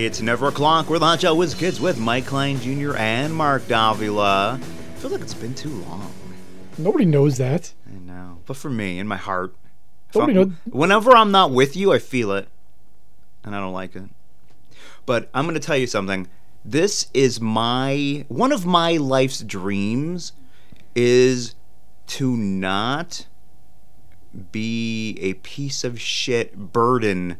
it's never o'clock. We're the Hot Shot Whiz Kids with Mike Klein Jr. and Mark Davila. I feel like it's been too long. Nobody knows that. I know, but for me, in my heart, Nobody I'm- knows- whenever I'm not with you, I feel it, and I don't like it. But I'm going to tell you something. This is my one of my life's dreams is to not be a piece of shit burden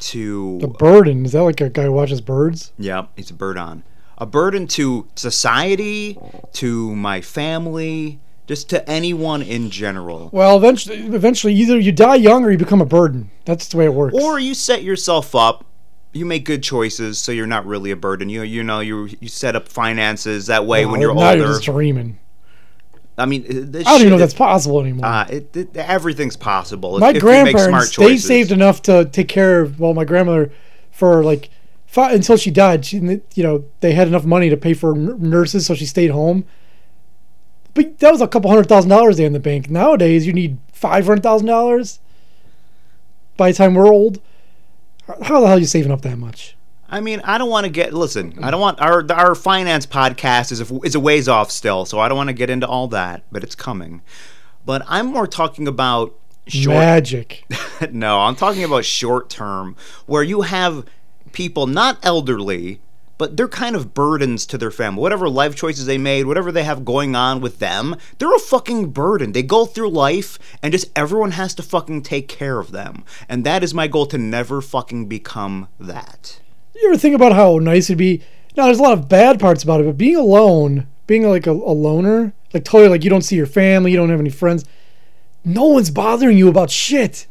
to The burden is that like a guy who watches birds? Yeah, he's a bird on. A burden to society, to my family, just to anyone in general. Well, eventually, eventually, either you die young or you become a burden. That's the way it works. Or you set yourself up, you make good choices so you're not really a burden. You you know, you you set up finances that way when you're now older. you're just dreaming. I mean, this I don't even know if that's possible anymore. uh, it, it, everything possible. if- my if you make smart grandparents, they saved enough to take care of. Well, my grandmother, for like, fi- until she died, she, you know, they had enough money to pay for nurses, so she stayed home. But that was a couple hundred thousand dollars they had in the bank. Nowadays, you need five hundred thousand dollars. By the time we're old, how the hell are you saving up that much? I mean, I don't want to get. Listen, I don't want our our finance podcast is a, is a ways off still, so I don't want to get into all that, but it's coming. But I'm more talking about short. Magic. no, I'm talking about short term, where you have people not elderly, but they're kind of burdens to their family. Whatever life choices they made, whatever they have going on with them, they're a fucking burden. They go through life and just everyone has to fucking take care of them. And that is my goal to never fucking become that. You ever think about how nice it'd be? Now, there's a lot of bad parts about it, but being alone, being like a, a loner, like totally like you don't see your family, you don't have any friends, no one's bothering you about shit.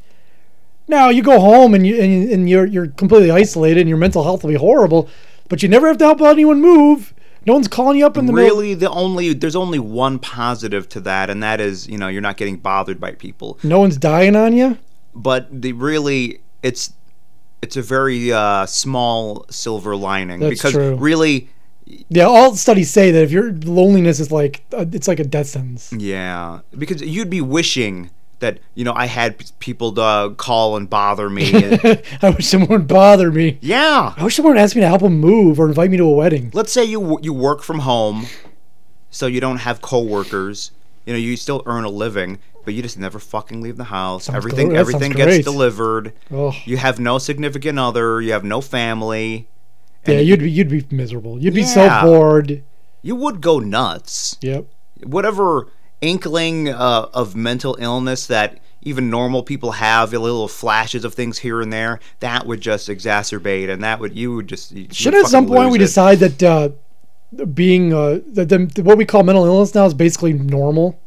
Now you go home and you and, and you're you're completely isolated, and your mental health will be horrible, but you never have to help anyone move. No one's calling you up in the middle. really the only there's only one positive to that and that is you know you're not getting bothered by people No one's dying on you. but the really it's it's a very uh, small silver lining That's because true. really Yeah, all studies say that if your loneliness is like uh, it's like a death sentence. yeah because you'd be wishing that you know i had p- people to call and bother me and- I wish someone would bother me. yeah I wish someone would ask me to help them move or invite me to a wedding. let's say you you work from home so you don't have coworkers you know you still earn a living but you just never fucking leave the house Sounds everything. Everything gets great. delivered Oh. you have no significant other you have no family Yeah, you'd be you'd be miserable. You'd be Yeah. so bored. you would go nuts Yep. whatever inkling uh, of mental illness that even normal people have little flashes of things here and there that would just exacerbate and that would you would just you Should at some point we it. decide that uh, being uh, that the, what we call mental illness now is basically normal?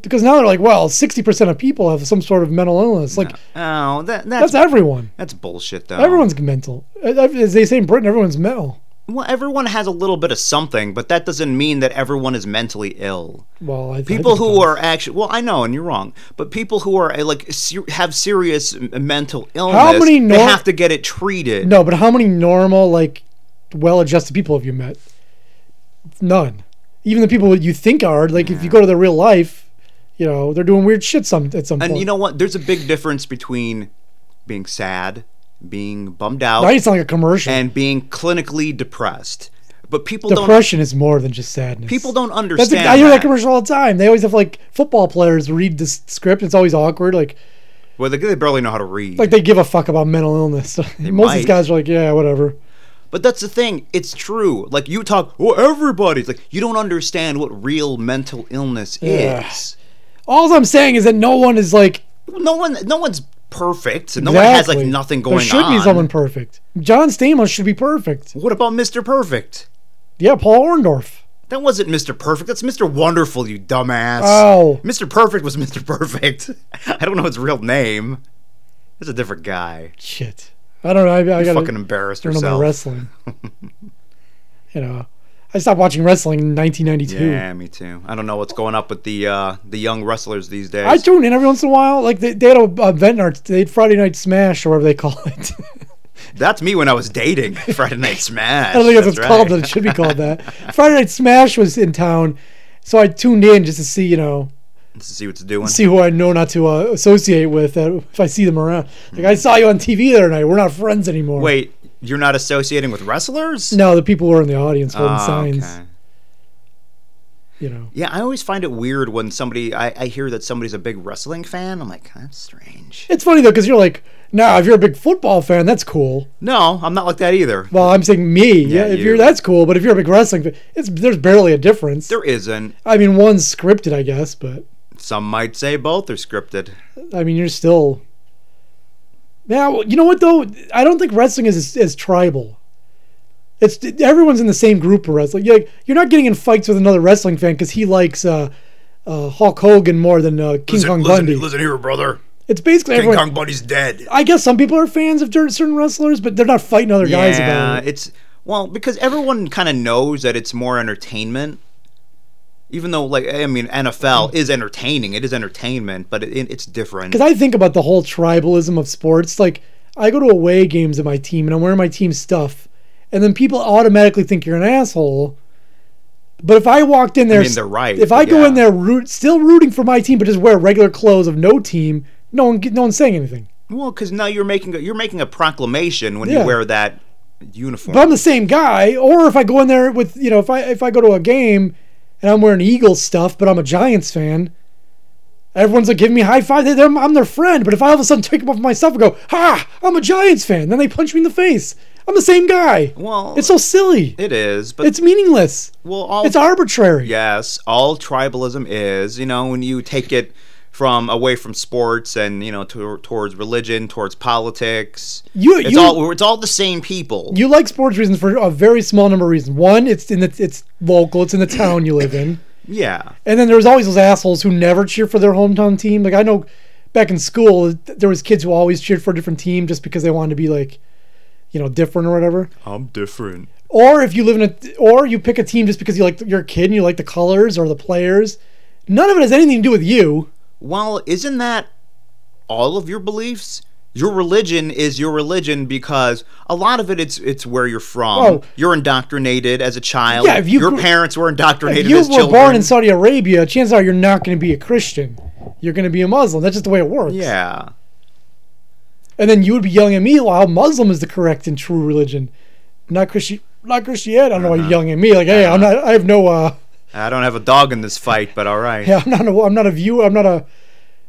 Because now they're like, well, sixty percent of people have some sort of mental illness. Like oh that, that's that's everyone. that's bullshit though Everyone's mental. As they say in Britain, everyone's mental. Well, everyone has a little bit of something, but that doesn't mean that everyone is mentally ill. Well, I, I People it who are actually well, I know, and you're wrong, but people who are like ser- have serious mental illness, How many they nor- have to get it treated. no, but how many normal, like, well-adjusted people have you met? None. Even the people that you think are like, if you go to their real life, you know, they're doing weird shit some at some And point. you know what? There's a big difference between being sad, being bummed out, now you sound like a commercial. and being clinically depressed. But people don't. Depression is more than just sadness. People don't That's understand. a, I hear that that. commercial all the time. They always have like football players read the script. It's always awkward. Like Well, they, they barely know how to read. like they give a fuck about mental illness. Most of these might. guys are like, yeah, whatever. But that's the thing. It's true. Like you talk, well, everybody's like you don't understand what real mental illness Yeah. is. All I'm saying is that no one is like No one, no one's perfect. No one has like nothing going on. There should on. be someone perfect. John Stamos should be perfect. What about Mr. Perfect? Yeah, Paul Orndorff. That wasn't Mr. Perfect. That's Mr. Wonderful, you dumbass. Oh. Mr. Perfect was Mr. Perfect. I don't know his real name. That's a different guy. Shit. I don't know. I, I got fucking embarrassed I don't know about yourself. wrestling. you know, I stopped watching wrestling in 1992. Yeah, me too. I don't know what's going up with the uh, the young wrestlers these days. I tune in every once in a while. Like they, they had a event, or they had Friday Night Smash, or whatever they call it. That's me when I was dating Friday Night Smash. I don't think that's, what it's right. called, but it should be called that. Friday Night Smash was in town, so I tuned in just to see, you know, Let's see what's doing. see who I know not to uh, associate with uh, if I see them around. Like I saw you on TV the other night. We're not friends anymore. Wait, you're not associating with wrestlers? No, the people who were in the audience holding Oh, signs. okay. You know, Yeah, I always find it weird when somebody I, I hear that somebody's a big wrestling fan. I'm like, that's strange. it's funny though because you're like, nah, if you're a big football fan, that's cool. No, I'm not like that either. Well, I'm saying me. Yeah, Yeah, if you. you're that's cool, but if you're a big wrestling fan, it's there's barely a difference. There isn't. I mean, one's scripted, I guess, but Some might say both are scripted. I mean, you're still. Now, you know what though? I don't think wrestling is as, as tribal. It's everyone's in the same group of wrestling. You're, like, you're not getting in fights with another wrestling fan because he likes uh, uh, Hulk Hogan more than uh, King Kong Bundy. Listen here, brother. It's basically King everyone. Kong Bundy's dead. I guess some people are fans of certain wrestlers, but they're not fighting other guys yeah, about it. it's well because everyone kind of knows that it's more entertainment. Even though, like, I mean, NFL mm. is entertaining. It is entertainment, but it, it's different. Because I think about the whole tribalism of sports. Like, I go to away games of my team and I'm wearing my team stuff, and then people automatically think you're an asshole. But if I walked in there, mean, they're right, If I go yeah. in there root, still rooting for my team, but just wear regular clothes of no team, no one, no one's saying anything. Well, because now you're making a, you're making a proclamation when Yeah. you wear that uniform. But I'm the same guy. Or if I go in there with, you know, if I if I go to a game and I'm wearing Eagles stuff, but I'm a Giants fan, everyone's like giving me high five. They- I'm their friend. But if I all of a sudden take them off my stuff and go, "Ha! I'm a Giants fan," then they punch me in the face. I'm the same guy. well, It's so silly. it is, but It's meaningless. well, all It's arbitrary. yes, all tribalism is. You know, when you take it from away from sports and you know to, towards religion, towards politics. You- it's you- all it's all the same people. You like sports reasons for a very small number of reasons. One, it's in the, it's local. It's in the town you live in. yeah, And then there's always those assholes who never cheer for their hometown team. Like I know back in school, there was kids who always cheered for a different team just because they wanted to be like, you know, different or whatever. I'm different. Or if you live in a, or you pick a team just because you like you're a kid and you like the colors or the players. None of it has anything to do with you. Well, isn't that all of your beliefs? Your religion is your religion because a lot of it it's it's where you're from. Oh. you're indoctrinated as a child. Yeah, if you your grew- parents were indoctrinated If you as were children. born in Saudi Arabia, chances are you're not going to be a Christian. You're going to be a Muslim. That's just the way it works. yeah. And then you would be yelling at me, well, Muslim is the correct and true religion, not Christian, not Christianity. I don't know why you're yelling at me. Like, hey, I'm not. I have no. uh I don't have a dog in this fight, but all right. Yeah, I'm not. A, I'm not a viewer. I'm not a.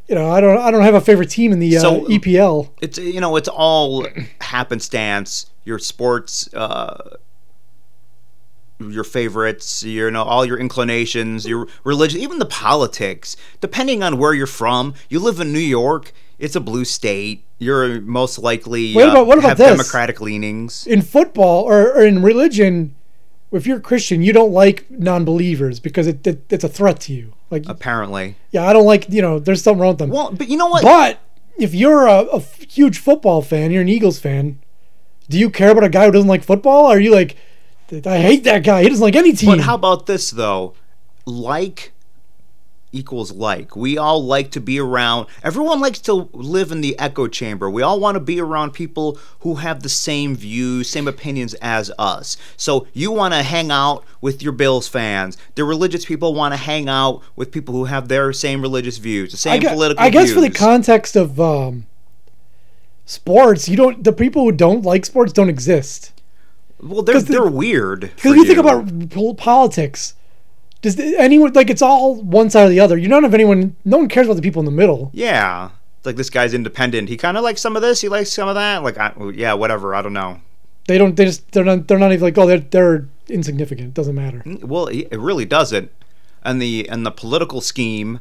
You know, I don't. I don't have a favorite team in the uh, So- EPL. It's you know, it's all happenstance. Your sports, uh, your favorites, your, you know, all your inclinations, your religion, even the politics. Depending on where you're from, you live in New York. It's a blue state. You're most likely What uh, about- what about have this? democratic leanings. In football or, or in religion, if you're a Christian, you don't like non-believers because it, it it's a threat to you. Like, Apparently, yeah, I don't like. You know, there's something wrong with them. well, but you know what? But if you're a huge football fan, you're an Eagles fan. Do you care about a guy who doesn't like football? Or are you like, I hate that guy. He doesn't like any team. But how about this though? Like equals like. We all like to be around. Everyone likes to live in the echo chamber. We all want to be around people who have the same views, same opinions as us. So you want to hang out with your Bills fans. The religious people want to hang out with people who have their same religious views, the same I, political I guess for the context of um, sports, you don't. The people who don't like sports don't exist. well, they're the- they're weird. Because if you think about politics, does anyone like it's all one side or the other? You don't have anyone. No one cares about the people in the middle. yeah, like this guy's independent. He kind of likes some of this. He likes some of that. Like, I, yeah, whatever. I don't know. They don't. They just. They're not. They're not even like. Oh, they're they're insignificant. It doesn't matter. Well, it it really doesn't. And the and the political scheme,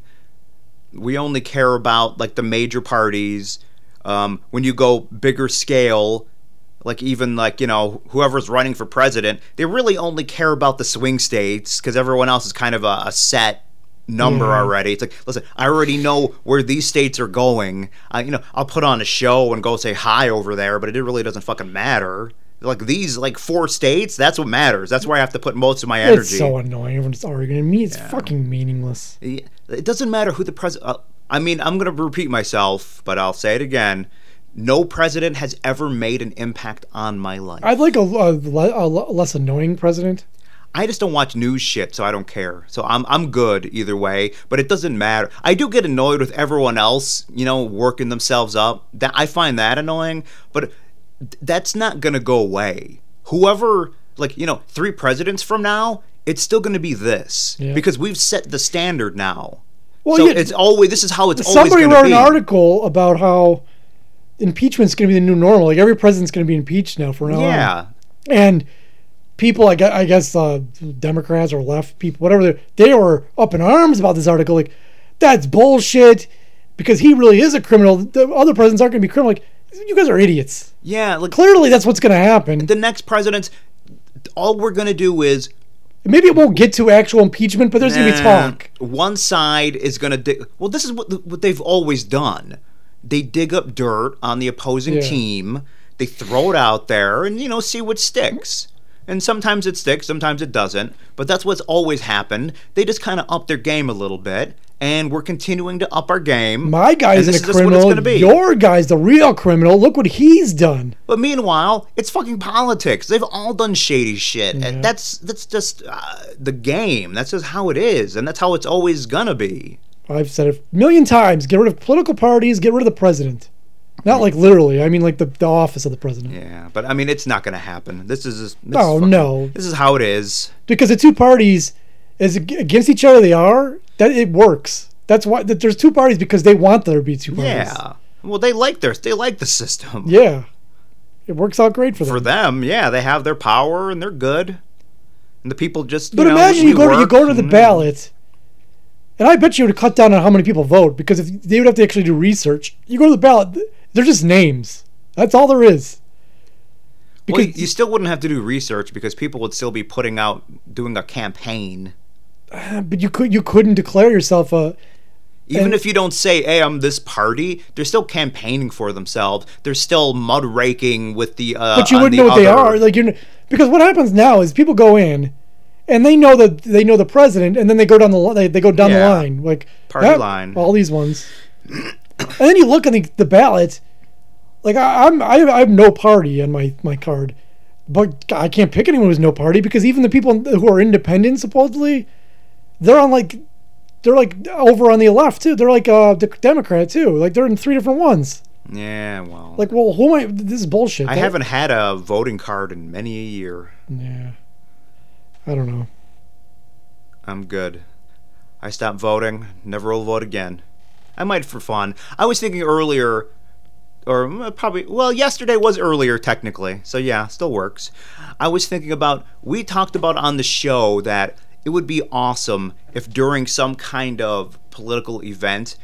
we only care about like the major parties. Um, when you go bigger scale, like even like you know whoever's running for president, they really only care about the swing states because everyone else is kind of a, a set number Yeah. already. It's like, listen, I already know where these states are going. I, you know, I'll put on a show and go say hi over there, but it really doesn't fucking matter. like these like four states. That's what matters. That's where I have to put most of my energy. It's so annoying. Everyone's arguing. And me, it's fucking meaningless. it doesn't matter who the president. Uh, I mean, I'm going to repeat myself, but I'll say it again. No president has ever made an impact on my life. I'd like a, a, a less annoying president. I just don't watch news shit, so I don't care. So I'm I'm good either way, but it doesn't matter. I do get annoyed with everyone else, you know, working themselves up. That I find that annoying, but that's not going to go away. Whoever like, you know, three presidents from now, it's still going to be this Yeah. because we've set the standard now. Well, so yeah, it's always this is how it's always Somebody going to wrote an article about how impeachment's going to be the new normal. Like every president's going to be impeached now for now. on. Yeah. and people, I guess, I guess uh, Democrats or left people, whatever, they they were up in arms about this article. Like, that's bullshit because he really is a criminal. The other presidents aren't going to be criminal. Like, you guys are idiots. Yeah, like Clearly, that's what's going to happen. the next presidents all we're going to do is Maybe it won't get to actual impeachment, but there's going to be talk. One side is going to dig. Well, this is what what they've always done. They dig up dirt on the opposing Yeah. team. They throw it out there, and you know, see what sticks. And sometimes it sticks, sometimes it doesn't. But that's what's always happened. They just kind of up their game a little bit, and we're continuing to up our game. My guy's and isn't this a is just what it's criminal. gonna be. Your guy's the real criminal. Look what he's done. But meanwhile, it's fucking politics. They've all done shady shit. Yeah. And that's that's just uh, the game. That's just how it is, and that's how it's always gonna be. I've said it a million times. Get rid of political parties. Get rid of the president. Not like literally. I mean like the, the office of the president. Yeah, but I mean, it's not gonna happen. This is this Oh, fucking- no. This is how it is. Because the two parties, as ag- against each other they are, that it works. That's why that there's two parties because they want there to be two parties. Yeah. Well, they like their they like the system. Yeah. It works out great for them. For them, yeah, they have their power and they're good. And the people just. You But know, imagine you go to you go to the ballot, and I bet you would cut down on how many people vote because if they would have to actually do research. You go to the ballot, they're just names. That's all there is. Well, you still wouldn't have to do research because people would still be putting out doing a campaign. but you could you couldn't declare yourself a Even And- if you don't say, "Hey, I'm this party," they're still campaigning for themselves. They're still mud raking with the. Uh, but you wouldn't know what they are. Like you're because what happens now is people go in, and they know that they know the president, and then they go down the they, they go down the line like Party "Yep, line." all these ones, and then you look at the, the ballot. Like I, I'm I have, I have no party on my my card, but I can't pick anyone who's no party because even the people who are independent supposedly, they're on like. They're like over on the left too. They're like uh, the Democrat too. Like they're in three different ones. Yeah, well, Like, well, who am I? This is bullshit. I That- haven't had a voting card in many a year. Yeah. I don't know. I'm good. I stopped voting. Never will vote again. I might for fun. I was thinking earlier, or probably, well, yesterday was earlier technically, so yeah, still works. I was thinking about, we talked about on the show that it would be awesome if during some kind of political event,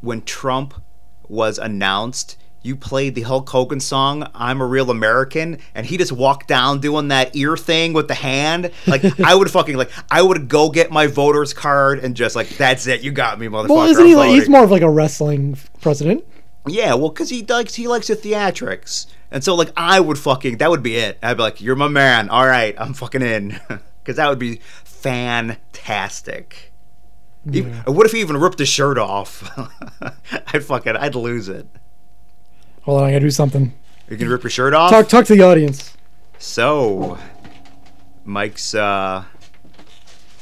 when Trump was announced, you played the Hulk Hogan song "I'm a Real American" and he just walked down doing that ear thing with the hand. Like I would fucking like I would go get my voter's card and just like that's it, you got me, motherfucker. Well, isn't I'm he like, he's more of like a wrestling president? Yeah, well, because he likes he likes the theatrics, and so like I would fucking that would be it. I'd be like, "You're my man. All right, I'm fucking in," because that would be fantastic. Even- what if he even ripped his shirt off? I'd fucking I'd lose it. Hold on, I gotta do something. You can rip your shirt off. Talk, talk to the audience. So, Mike's uh,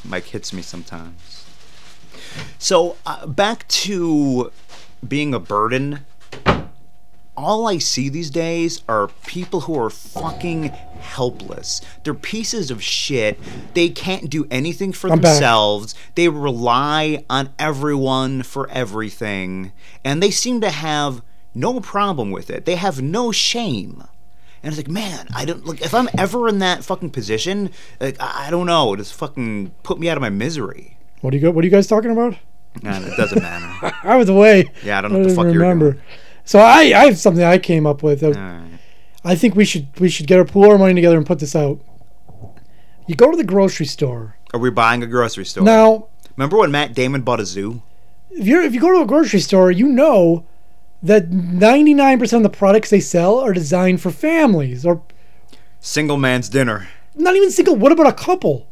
Mike hits me sometimes. So uh, back to being a burden. All I see these days are people who are fucking helpless. They're pieces of shit. They can't do anything for I'm back. themselves. They rely on everyone for everything. And they seem to have no problem with it. They have no shame. And it's like, man, I don't like if I'm ever in that fucking position, like I I don't know, just fucking put me out of my misery. What do you go? What are you guys talking about? And it doesn't matter. I was away. Yeah, I don't know what the fuck you're remember. doing. So I, I have something I came up with. I. I think we should we should get our pool our money together and put this out. You go to the grocery store Are we buying a grocery store? now. Remember when Matt Damon bought a zoo? If you're if you go to a grocery store, you know that 99% of the products they sell are designed for families or Single man's dinner. Not even single. What about a couple?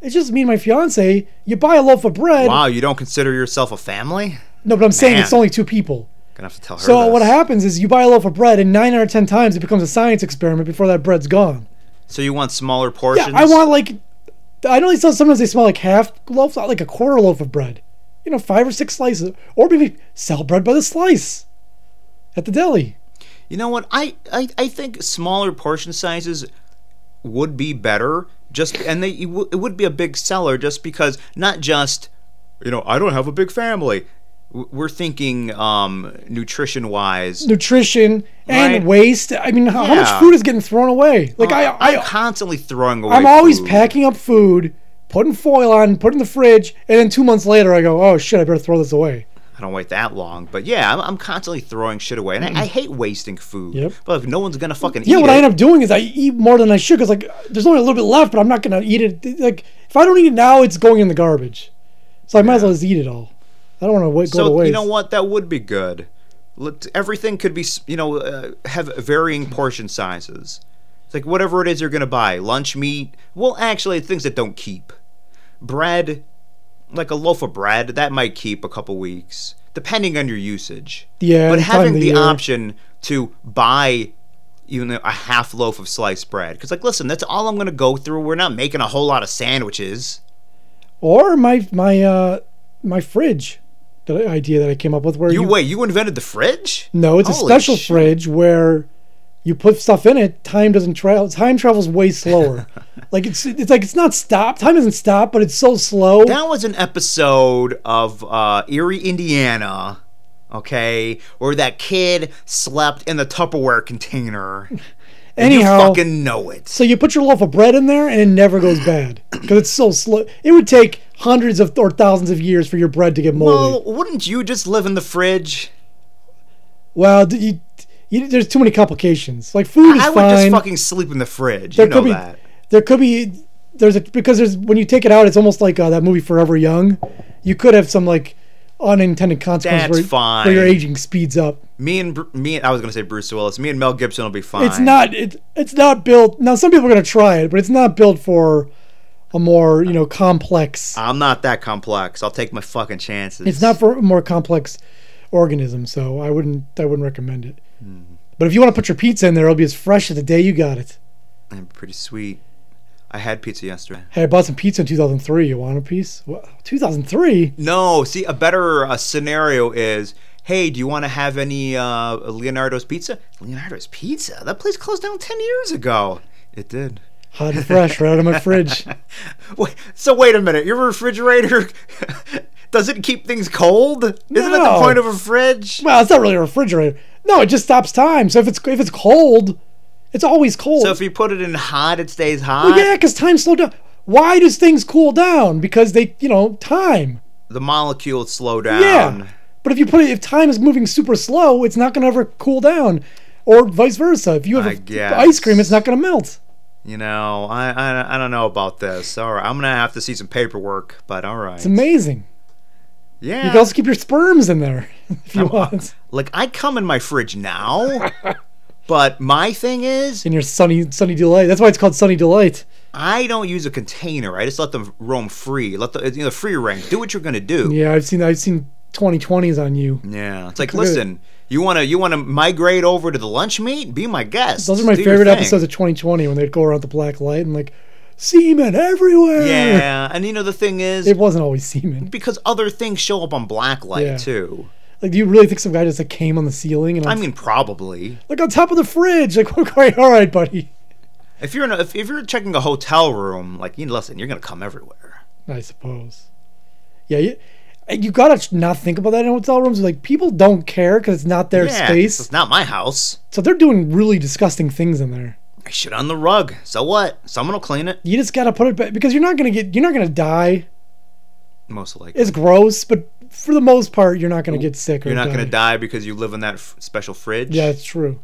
It's just me and my fiance. You buy a loaf of bread. Wow, you don't consider yourself a family? No, but I'm saying it's only two people. Gonna have to tell her. So this. what happens is you buy a loaf of bread, and nine out of ten times it becomes a science experiment before that bread's gone. So you want smaller portions? Yeah? I want like I know they sell sometimes they smell like half loaf, not like a quarter loaf of bread. You know, five or six slices, or maybe sell bread by the slice at the deli. You know what? I, I I think smaller portion sizes would be better. Just and they it would be a big seller just because not just you know I don't have a big family. We're thinking um, nutrition wise. Nutrition and Right. waste. I mean, how, how much food is getting thrown away? Like I, I'm constantly throwing away. I'm always food. packing up food, putting foil on, putting in the fridge, and then two months later I go, oh shit, I better throw this away. I don't wait that long, but yeah, I'm, I'm constantly throwing shit away, and I, I hate wasting food. Yep. But if no one's gonna fucking Yeah, eat what it, I end up doing is I eat more than I should because like there's only a little bit left, but I'm not gonna eat it. Like if I don't eat it now, it's going in the garbage. So I might as well just eat it all. I don't want to wait, go to So waste. you know what? That would be good. Everything could be, you know, uh, have varying portion sizes. It's like whatever it is you're gonna buy, lunch meat. Well, actually, things that don't keep. Bread, like a loaf of bread, that might keep a couple weeks, depending on your usage. Yeah, But having the year. option to buy even a half loaf of sliced bread, because like, listen, that's all I'm gonna go through. We're not making a whole lot of sandwiches. Or my my uh my fridge, the idea that I came up with where You you, wait, you invented the fridge? no, it's a special shit. fridge where you put stuff in it. Time doesn't travel. Time travels way slower. like it's it's like it's not stop. Time doesn't stop, but it's so slow. That was an episode of uh, Erie, Indiana, okay, where that kid slept in the Tupperware container. And Anyhow, you fucking know it. So you put your loaf of bread in there, and it never goes bad because it's so slow. It would take hundreds of or thousands of years for your bread to get moldy. Well, wouldn't you just live in the fridge? Well, you, you, there's too many complications. Like food is I would fine. just fucking sleep in the fridge. there you know could be, that. there could be, there's a because there's when you take it out, it's almost like uh, that movie Forever Young. You could have some like unintended consequences That's where, where your aging speeds up. Me and me, I was gonna say Bruce Willis. Me and Mel Gibson will be fine. It's not it, it's not built. Now some people are gonna try it, but it's not built for a more you know complex. I'm not that complex. I'll take my fucking chances. It's not for a more complex organism, so I wouldn't I wouldn't recommend it. But if you want to put your pizza in there, it'll be as fresh as the day you got it. I'm pretty sweet. I had pizza yesterday. Hey, I bought some pizza in 2003. You want a piece? What? 2003? No, see, a better uh, scenario is, hey, do you want to have any uh, Leonardo's pizza? Leonardo's pizza? That place closed down ten years ago. It did. Hot and fresh, right out of my fridge. Wait, so wait a minute. Your refrigerator does it keep things cold? Isn't that the point of a fridge? Well, it's not really a refrigerator. No, it just stops time. So if it's if it's cold, it's always cold. So if you put it in hot, it stays hot. well, yeah, because time slowed down. Why does things cool down? Because they, you know, time. The molecules slow down. Yeah. But if you put it, if time is moving super slow, it's not going to ever cool down, or vice versa. If you have I a- guess. ice cream, it's not going to melt. You know, I, I I don't know about this. All right, I'm gonna have to see some paperwork, but all right. It's amazing. Yeah. You can also keep your sperms in there if you want. like I come in my fridge now, but my thing is In your sunny sunny delight. That's why it's called sunny delight. I don't use a container. I just let them roam free. Let the you know free range. Do what you're gonna do. Yeah, I've seen I've seen 2020s on you. Yeah, it's like Good. listen, you wanna you wanna migrate over to the lunch meat? Be my guest. Those are my Do favorite episodes of 2020 when they'd go around the black light and like semen everywhere. Yeah, and you know the thing is It wasn't always semen. because other things show up on blacklight Yeah. too. Like, do you really think some guy just like came on the ceiling and I mean, probably. like on top of the fridge? Like, okay, all right, buddy. If you're in a, if, if you're checking a hotel room, like you listen, you're gonna come everywhere. I suppose. Yeah, you, you gotta not think about that in hotel rooms. Like, people don't care because it's not their yeah, space. It's not my house. So they're doing really disgusting things in there. I shit on the rug. So what? Someone will clean it. You just gotta put it back because you're not gonna get you're not gonna die. Most likely. It's gross, but for the most part, you're not gonna get sick or You're not die. gonna die because you live in that f- special fridge. Yeah, it's true.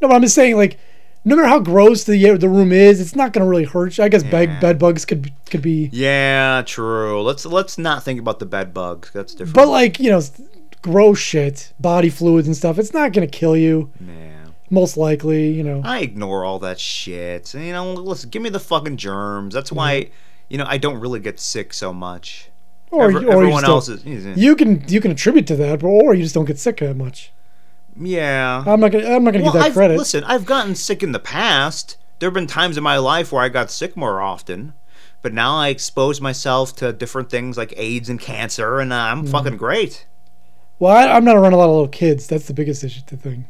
No, but I'm just saying, like, no matter how gross the the room is, it's not gonna really hurt you. I guess bed Yeah. bed bugs could could be, Yeah, true. Let's let's not think about the bed bugs. That's different. but like you know, gross shit, body fluids and stuff. It's not gonna kill you. yeah. Most likely, you know. I ignore all that shit. You know, listen, give me the fucking germs. That's why, you know, I don't really get sick so much. Or, Every- or everyone else is. You can you can attribute to that, but or you just don't get sick that much. yeah. I'm not gonna I'm not gonna well, give that I've, credit. listen, I've gotten sick in the past. There have been times in my life where I got sick more often, but now I expose myself to different things like AIDS and cancer, and uh, I'm Mm-hmm. fucking great. Well, I, I'm not around a lot of little kids. That's the biggest issue. The thing.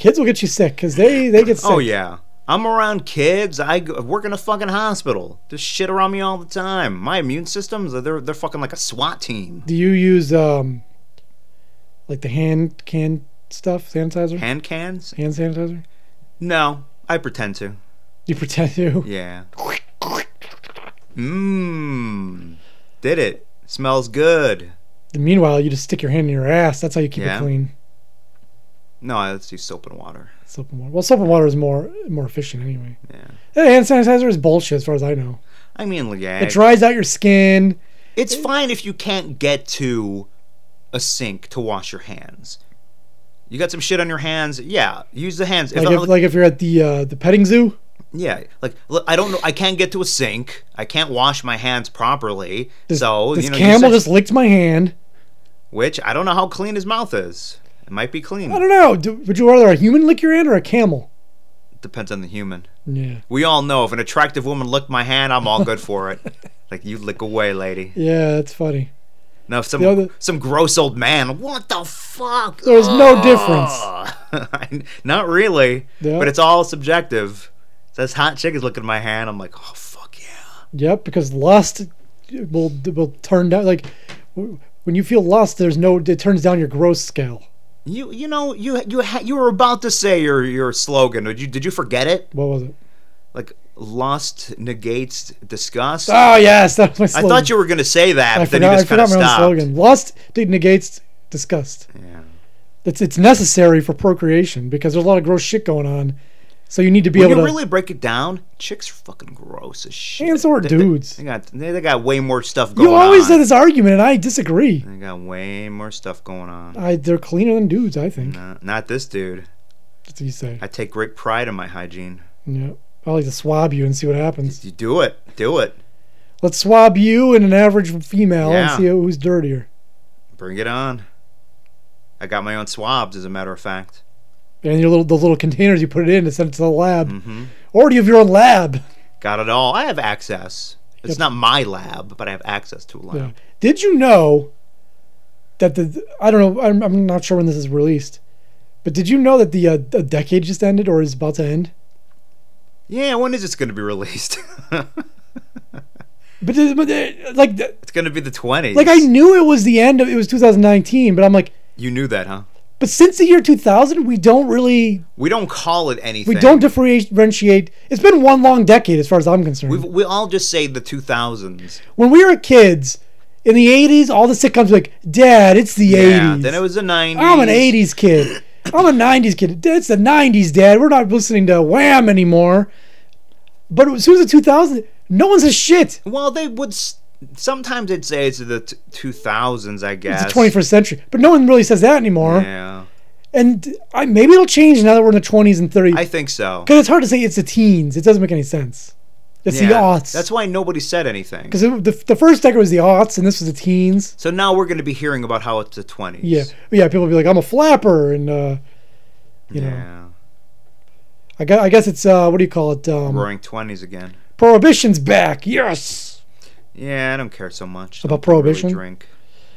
Kids will get you sick because they they get sick. Oh yeah. I'm around kids. I work in a fucking hospital. There's shit around me all the time. My immune systems, they're they're fucking like a SWAT team. Do you use um like the hand can stuff sanitizer? Hand cans? Hand sanitizer? No, I pretend to. You pretend to. Yeah. Mmm. Did it. Smells good. Meanwhile, you just stick your hand in your ass. That's how you keep Yeah. it clean. No, let's use soap and water. Soap and water. Well, soap and water is more more efficient anyway. Yeah. Hand sanitizer is bullshit as far as I know. I mean, yeah. It dries out your skin. It's fine if you can't get to a sink to wash your hands. You got some shit on your hands, yeah. Use the hands. Like I- if, like if you're at the uh, the petting zoo. yeah, like look, I don't know. I can't get to a sink. I can't wash my hands properly. so this you know, camel just licked my hand. which I don't know how clean his mouth is. It might be clean. I don't know. Do, would you rather a human lick your hand or a camel? Depends on the human. Yeah. We all know if an attractive woman licked my hand, I'm all good for it. like you lick away, lady. Yeah, that's funny. No, some other- some gross old man, what the fuck? There's no difference. Not really, Yeah. but it's all subjective. Says hot chick is looking at my hand. I'm like, oh fuck yeah. Yep, because lust will will turn down. Like when you feel lust, there's no. It turns down your gross scale. You you know you you ha- you were about to say your your slogan. Did you did you forget it? What was it? Like lust negates disgust. Oh yes, that was my I thought you were gonna say that, I but then forgot. you just kind of stopped. slogan. Lust negates disgust. Yeah. It's it's necessary for procreation because there's a lot of gross shit going on. So you need to be When able you to. really break it down, chicks are fucking gross as shit. And so are They- they- dudes. They, got they, they got way more stuff going on. you on. always had this argument, and I disagree. They got way more stuff going on. I they're cleaner than dudes. I think. Not, not this dude. That's what you say. I take great pride in my hygiene. Yeah. I like to swab you and see what happens. You do it. Do it. Let's swab you and an average female Yeah. and see who's dirtier. Bring it on. I got my own swabs, as a matter of fact. And your little the little containers you put it in to send it to the lab. hmm Or do you have your own lab? Got it all. I have access. It's Yep. not my lab, but I have access to a lab. Yeah. Did you know that the I don't know I'm, I'm not sure when this is released, but did you know that the uh, the decade just ended or is about to end? Yeah, when is this going to be released? But, but like it's going to be the 20s. like I knew it was the end of it was 2019, but I'm like, You knew that, huh? But since the year 2000, we don't really We don't call it anything. we don't differentiate. It's been one long decade as far as I'm concerned. We've, we all just say the 2000s. when we were kids in the 80s, all the sitcoms were like, Dad, it's the Yeah, 80s. then it was the 90s. I'm an 80s kid. I'm a 90s kid. It's the 90s, Dad. We're not listening to Wham anymore. But as soon as the 2000s, no one says shit. Well, they would. s- Sometimes they'd say it's the t- 2000s, I guess. It's the 21st century. But no one really says that anymore. Yeah, And I, maybe it'll change now that we're in the 20s and 30s. I think so. Because it's hard to say it's the teens. It doesn't make any sense. It's the aughts. That's why nobody said anything. Because the, the first decade was the aughts and this was the teens. So now we're going to be hearing about how it's the 20s. Yeah. Yeah, people will be like, I'm a flapper. And, uh, you know, yeah. I guess, I guess it's, uh, what do you call it? Um, Roaring 20s again. Prohibition's back. Yes. Yeah, I don't care so much. About Don't really prohibition? drink.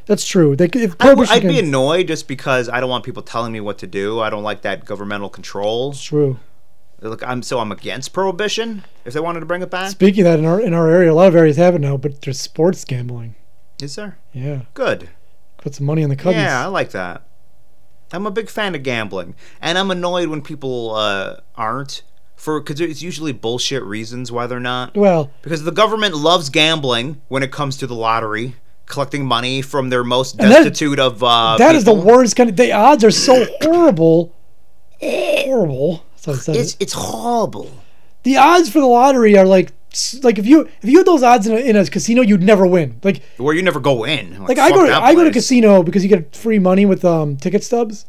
That's true. They, if prohibition I'd be annoyed just because I don't want people telling me what to do. I don't like that governmental control. It's true. Look, I'm so I'm against prohibition. If they wanted to bring it back, Speaking of that, in our in our area, a lot of areas have it now, but there's sports gambling. is there? Yeah, Good. put some money in the cubbies. Yeah, I like that. I'm a big fan of gambling, and I'm annoyed when people uh, aren't for because it's usually bullshit reasons why they're not. Well, Because the government loves gambling when it comes to the lottery, collecting money from their most And that- destitute of. Uh, that is the worst kind of. The odds are so horrible. Horrible. It's it. it's horrible. The odds for the lottery are like like if you if you had those odds in a, in a casino, you'd never win. Like Where you never go in. like I go to I go to casino because you get free money with um ticket stubs,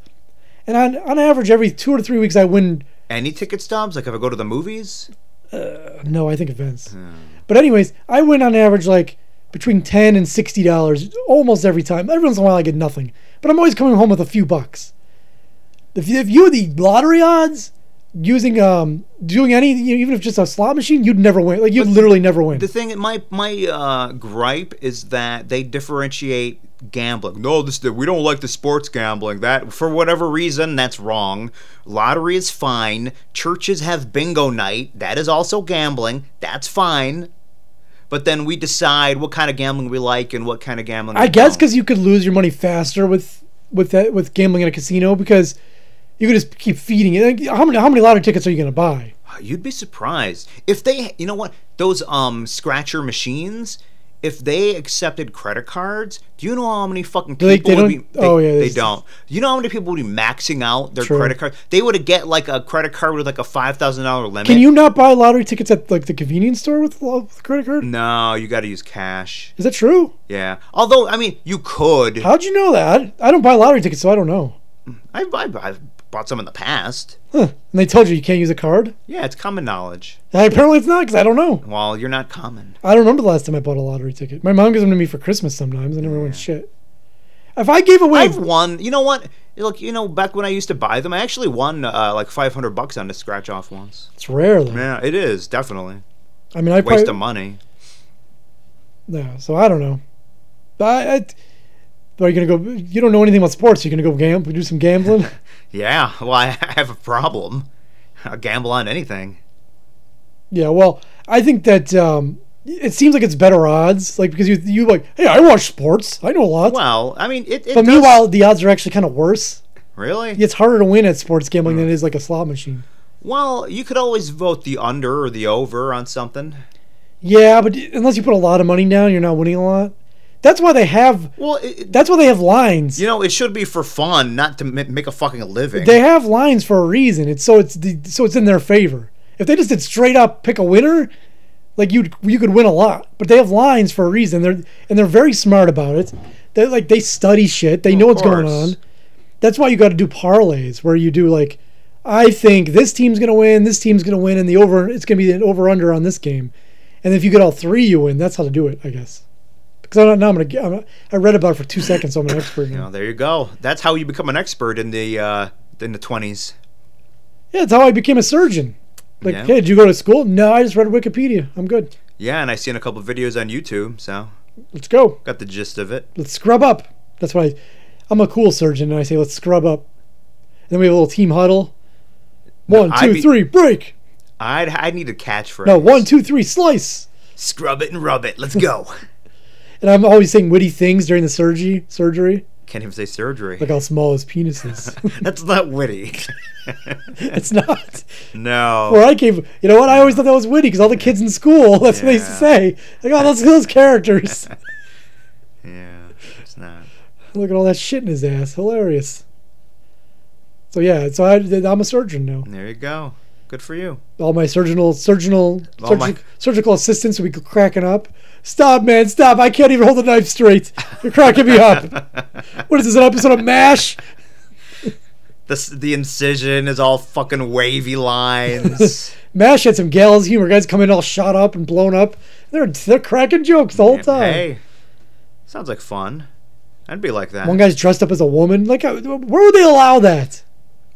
and on on average, every two or three weeks, I win. Any ticket stubs? Like if I go to the movies? Uh, no, I think events. Oh. But anyways, I win on average like between ten and sixty dollars almost every time. Every once in a while, I get nothing, but I'm always coming home with a few bucks. If you, if you had the lottery odds using um doing any even if just a slot machine, you'd never win. Like you'd literally never win. The thing, my my uh, gripe is that they differentiate gambling. No, this we don't like the sports gambling. That for whatever reason, that's wrong. Lottery is fine. Churches have bingo night. That is also gambling. That's fine. But then we decide what kind of gambling we like and what kind of gambling. I guess because you could lose your money faster with with that with gambling in a casino because you could just keep feeding it. Like, how many how many lottery tickets are you going to buy? You'd be surprised if they, you know what, those um scratcher machines. If they accepted credit cards, do you know how many fucking they- people they would be? don't- oh, yeah, they don't. You know how many people would be maxing out their True. credit card? They would get like a credit card with like a five thousand dollar limit. Can you not buy lottery tickets at like the convenience store with, with credit card? No, you got to use cash. Is that true? Yeah. Although, I mean, you could. How'd you know that? I don't buy lottery tickets, so I don't know. I've, I've, I've bought some in the past. Huh. And they told you you can't use a card? Yeah, it's common knowledge. Uh, Apparently it's not because I don't know. Well, you're not common. I don't remember the last time I bought a lottery ticket. My mom gives them to me for Christmas sometimes. I never win shit. If I gave away, I've won. You know what? Look, you know, back when I used to buy them, I actually won uh, like 500 bucks on the scratch off once. it's rare though. Yeah, it is definitely I mean, I waste probably, of money. Yeah, so I don't know. But I, I, are you gonna go? You don't know anything about sports. You're gonna go gamble, do some gambling. Yeah, well, I have a problem. I'll gamble on anything. yeah, well, I think that um, it seems like it's better odds, like because you you like, hey, I watch sports. I know a lot. Well, I mean, it. it but does- meanwhile, the odds are actually kind of worse. really? It's harder to win at sports gambling than it is like a slot machine. Well, you could always vote the under or the over on something. Yeah, but unless you put a lot of money down, you're not winning a lot. That's why they have. Well, it, That's why they have lines. you know, it should be for fun, not to ma- make a fucking living. They have lines for a reason. It's so it's the, so it's in their favor. If they just did straight up pick a winner, like you you could win a lot. But they have lines for a reason. They're and they're very smart about it. They like they study shit. They know Of what's going on. That's why you got to do parlays where you do like, I think this team's gonna win, this team's gonna win, and the over it's gonna be an over under on this game. And if you get all three, you win. That's how to do it, I guess. Because I'm not, now I'm gonna. I'm not, I read about it for two seconds, so I'm an expert. You know, there you go. That's how you become an expert in the uh, in the twenties. Yeah, it's how I became a surgeon. Like, Yeah. hey, did you go to school? No, I just read Wikipedia. I'm good. Yeah, and I seen a couple videos on YouTube, so Let's go. got the gist of it. Let's scrub up. That's why I, I'm a cool surgeon, and I say let's scrub up. And then we have a little team huddle. One, I'd two, be- three, break. I'd I need a catchphrase. No, one, two, three, slice. Scrub it and rub it. Let's go. And I'm always saying witty things during the surgery. Surgery, Can't even say surgery. like how small his penis is. That's not witty. it's not. no. Where I came, you know what? I always thought that was witty because all the kids in school, that's what they used to say. Like, oh, those those characters. Yeah, it's not. Look at all that shit in his ass. Hilarious. So yeah, so I, I'm a surgeon now. There you go. Good for you. all my surgical surgical All my- surgical, surgical assistants would be cracking up. Stop, man, stop! I can't even hold the knife straight. You're cracking me up. What is this? An episode of Mash? The the incision is all fucking wavy lines. Mash had some gallows humor. Guys come in all shot up and blown up. They're they're cracking jokes the whole time. Hey, sounds like fun. I'd be like that. One guy's dressed up as a woman. Like, uh, where would they allow that?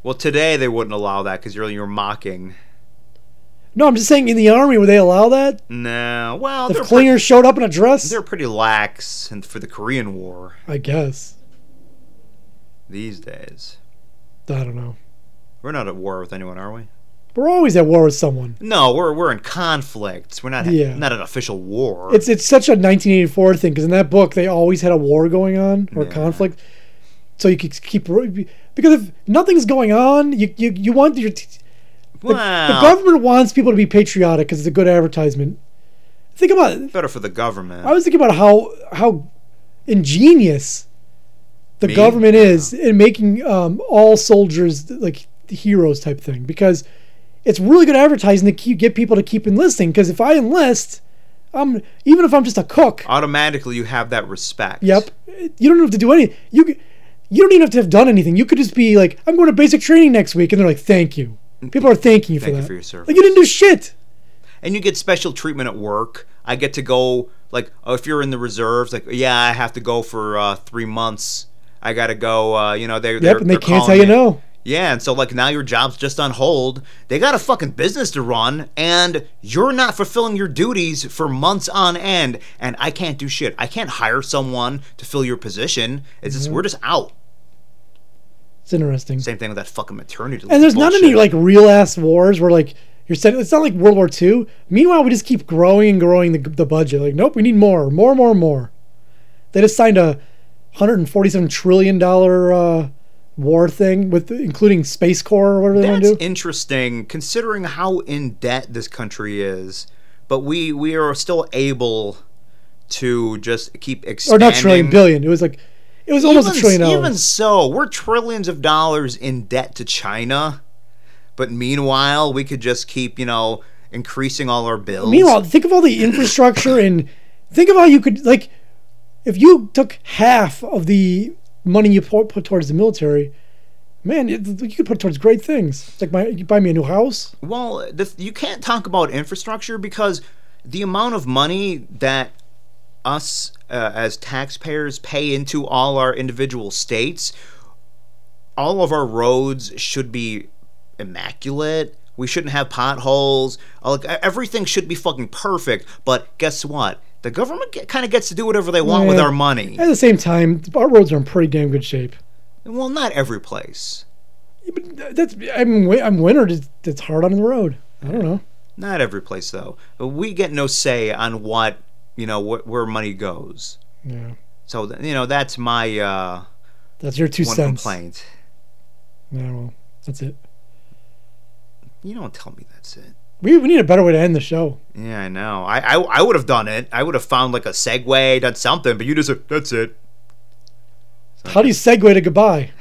Well, today they wouldn't allow that because you're you're mocking. No, I'm just saying in the army would they allow that? No, well, If Klinger showed up in a dress, they're pretty lax for the Korean War I guess. these days. I don't know. We're not at war with anyone, are we? We're always at war with someone. No, we're we're in conflict. We're not Yeah. not an official war. It's it's such a 1984 thing because in that book they always had a war going on or Yeah. conflict, so you could keep because if nothing's going on, you you, you want your t- the, well, the government wants people to be patriotic because it's a good advertisement. Think about it. better for the government. I was thinking about how how ingenious the Me? government is in making um, all soldiers like heroes type thing because it's really good advertising to keep get people to keep enlisting because if I enlist, I'm even if I'm just a cook. Automatically, you have that respect. Yep. You don't have to do anything. You c- You don't even have to have done anything. You could just be like, I'm going to basic training next week, and they're like, thank you. People are thanking you for Thank you for your service. Like you didn't do shit. and you get special treatment at work. I get to go like oh, if you're in the reserves, like yeah, I have to go for uh, three months. I gotta go. Uh, you know, they Yep, they're, and they can't tell you me. no. Yeah, and so like now your job's just on hold. They got a fucking business to run, and you're not fulfilling your duties for months on end. And I can't do shit. I can't hire someone to fill your position. It's just we're just out. It's interesting. Same thing with that fucking maternity. And there's not any like real ass wars where like you're saying it's not like World War II. Meanwhile, we just keep growing and growing the, the budget. Like, nope, we need more, more, more, more. They just signed a 147 trillion dollar uh, war thing with including Space Corps or whatever they want to do. That's interesting, considering how in debt this country is. But we we are still able to just keep expanding. Or not trillion, billion. It was like it was almost even, a trillion dollars. Even so, we're trillions of dollars in debt to China. But meanwhile, we could just keep, you know, increasing all our bills. Meanwhile, think of all the infrastructure and think of how you could like if you took half of the money you put, put towards the military. Man, it, you could put towards great things. Like my, you buy me a new house. Well, the, you can't talk about infrastructure because the amount of money that us uh, as taxpayers pay into all our individual states, all of our roads should be immaculate. We shouldn't have potholes. Uh, Like everything should be fucking perfect. But guess what? The government get, kind of gets to do whatever they want with our money. At the same time, our roads are in pretty damn good shape. Well, not every place. That's I'm I'm winter. It's, it's hard on the road. I don't know. Not every place though. We get no say on what you know wh- where money goes. Yeah, So th- you know that's my uh, that's your two one cents. complaint. Yeah, well, that's it. You don't tell me that's it. We, we need a better way to end the show. Yeah, I know. I I, I would have done it. I would have found like a segue, done something. But you just said that's it. How do you segue to goodbye?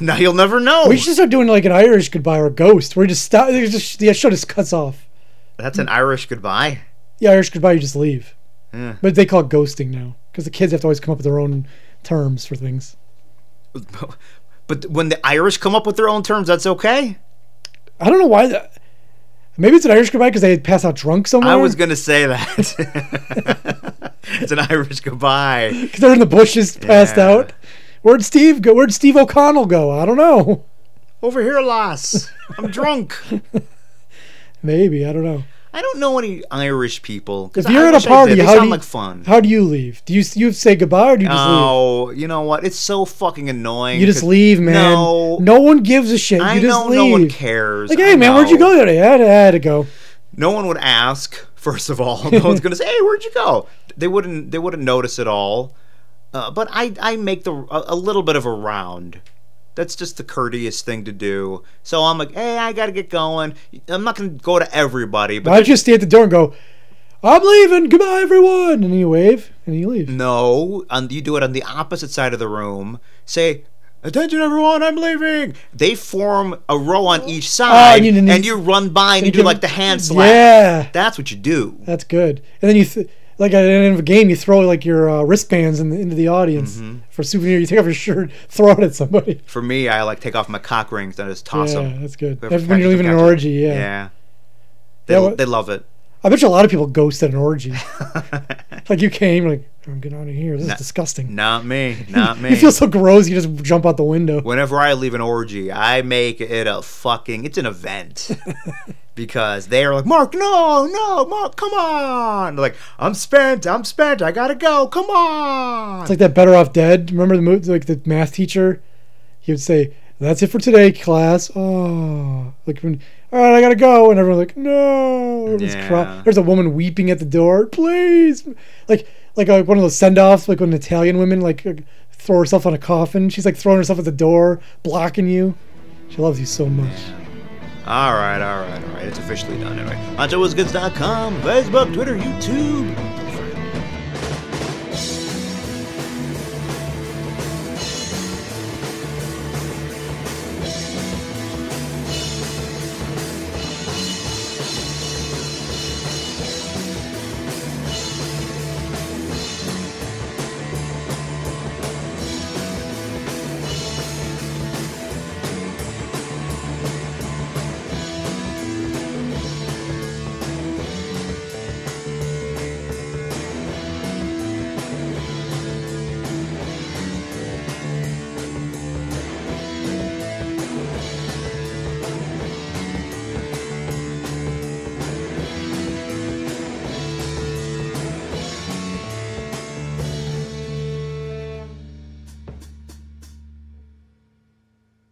Now you'll never know. We should start doing like an Irish goodbye or a ghost, where you just stop. Just the show just cuts off. That's an Irish goodbye. The Irish goodbye, you just leave. Yeah. But they call it ghosting now because the kids have to always come up with their own terms for things. But when the Irish come up with their own terms, that's okay. I don't know why. That, maybe it's an Irish goodbye because they pass out drunk somewhere. I was gonna say that. it's an Irish goodbye. because they're in the bushes, passed Yeah. out. Where'd Steve go? Where'd Steve O'Connell go? I don't know. Over here, lass. I'm drunk. Maybe I don't know. I don't know any Irish people. If you're I at a party, how do you, like fun. How do you leave? Do you you say goodbye or do you just leave? Oh, you know what? It's so fucking annoying. You just leave, man. No, no one gives a shit. I you just know leave. no one cares. Like, I hey, man, where'd you go today? I had, I had to go. No one would ask. First of all, no one's gonna say, "Hey, where'd you go?" They wouldn't. They wouldn't notice at all. Uh, but I, I make the a, a little bit of a round. That's just the courteous thing to do. So I'm like, "Hey, I gotta get going." I'm not gonna go to everybody, but Why don't stay at the door and go, I'm leaving. Goodbye, everyone. And then you wave and you leave. No, on, you do it on the opposite side of the room. Say, "Attention, everyone! I'm leaving." They form a row on each oh, side, and you- and, and you, run by and you do like the hand slap. Yeah, That's what you do. that's good. And then you, th- like at the end of a game, you throw like your uh, wristbands in the, into the audience Mm-hmm. for a souvenir. You take off your shirt, throw it at somebody. For me, I like take off my cock rings and just toss yeah, them. that's good. That's when you're leaving an orgy. Yeah. Yeah. They, Yeah, they love it. I bet you a lot of people ghost at an orgy. like you came, like oh, I'm getting out of here. This is disgusting. Not me. Not me. You feel so gross. You just jump out the window. Whenever I leave an orgy, I make it a fucking. It's an event. because they are like, Mark, no, no, Mark, come on. They're like, I'm spent. I'm spent. I gotta go. Come on. It's like that Better Off Dead. Remember the movie, like the math teacher? He would say, "That's it for today, class." Oh, like when, all right, I gotta go, and everyone's like, "No." Everyone's Yeah. cry- There's a woman weeping at the door. Please, like like uh, one of those send offs, like when Italian women like uh, throw herself on a coffin. She's like throwing herself at the door, blocking you. She loves you so much. all right, all right, all right. It's officially done anyway. MachoWasGoods.com, Facebook, Twitter, YouTube.